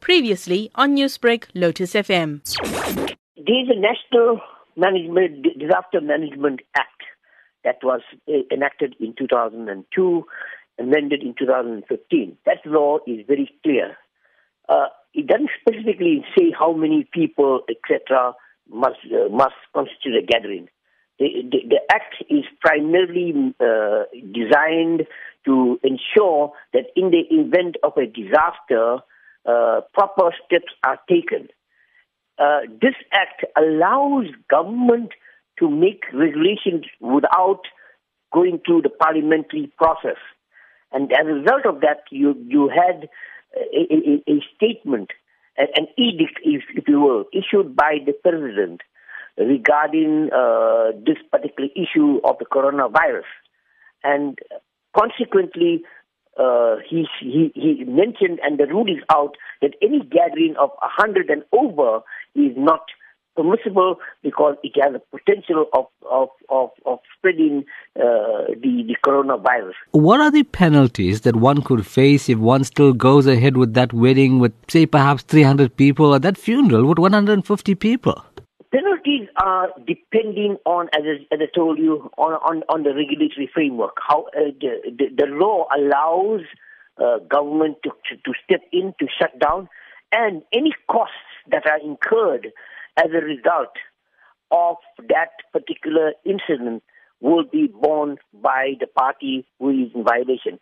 Previously on Newsbreak, Lotus FM. A National Management Disaster Management Act that was uh, enacted in 2002, amended in 2015. That law is very clear. Uh, it doesn't specifically say how many people, etc., must uh, must constitute a gathering. The, the, the act is primarily uh, designed to ensure that in the event of a disaster, uh, proper steps are taken. Uh, this act allows government to make regulations without going through the parliamentary process. And as a result of that, you, you had a, a, a statement, an edict, if, if you will, issued by the president regarding uh, this particular issue of the coronavirus. And consequently, uh, he, he, he mentioned, and the rule is out, that any gathering of 100 and over is not permissible because it has a potential of, of, of, of spreading uh, the, the coronavirus. What are the penalties that one could face if one still goes ahead with that wedding with, say, perhaps 300 people, or that funeral with 150 people? Penalties are depending on, as I, as I told you, on, on, on the regulatory framework. How uh, the, the, the, law allows uh, government to, to, to step in to shut down, and any costs that are incurred as a result of that particular incident will be borne by the party who is in violation.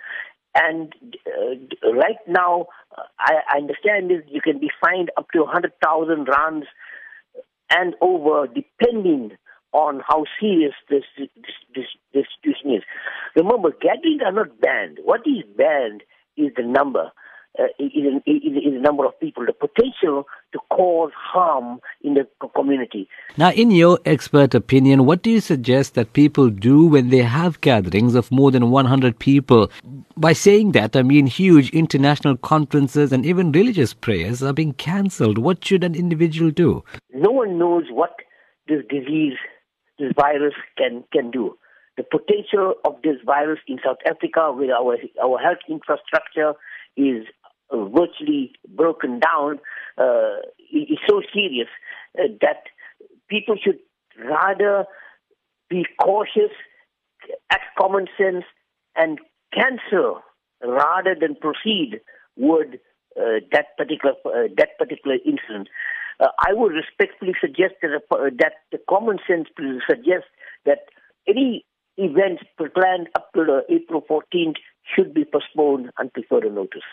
And uh, right now, uh, I, I understand is you can be fined up to 100,000 rands and over, depending on how serious this, this, this, this situation is. Remember, gatherings are not banned. What is banned is the number. Uh, is, is, is the number of people, the potential to cause harm in the community. Now, in your expert opinion, what do you suggest that people do when they have gatherings of more than 100 people? By saying that, I mean huge international conferences and even religious prayers are being cancelled. What should an individual do? No one knows what this disease, this virus can, can do. The potential of this virus in South Africa with our, our health infrastructure is virtually broken down uh, is so serious uh, that people should rather be cautious, act common sense, and cancel rather than proceed with uh, that particular uh, that particular incident. Uh, I would respectfully suggest that, uh, that the common sense suggests that any event planned up to April 14th should be postponed until further notice.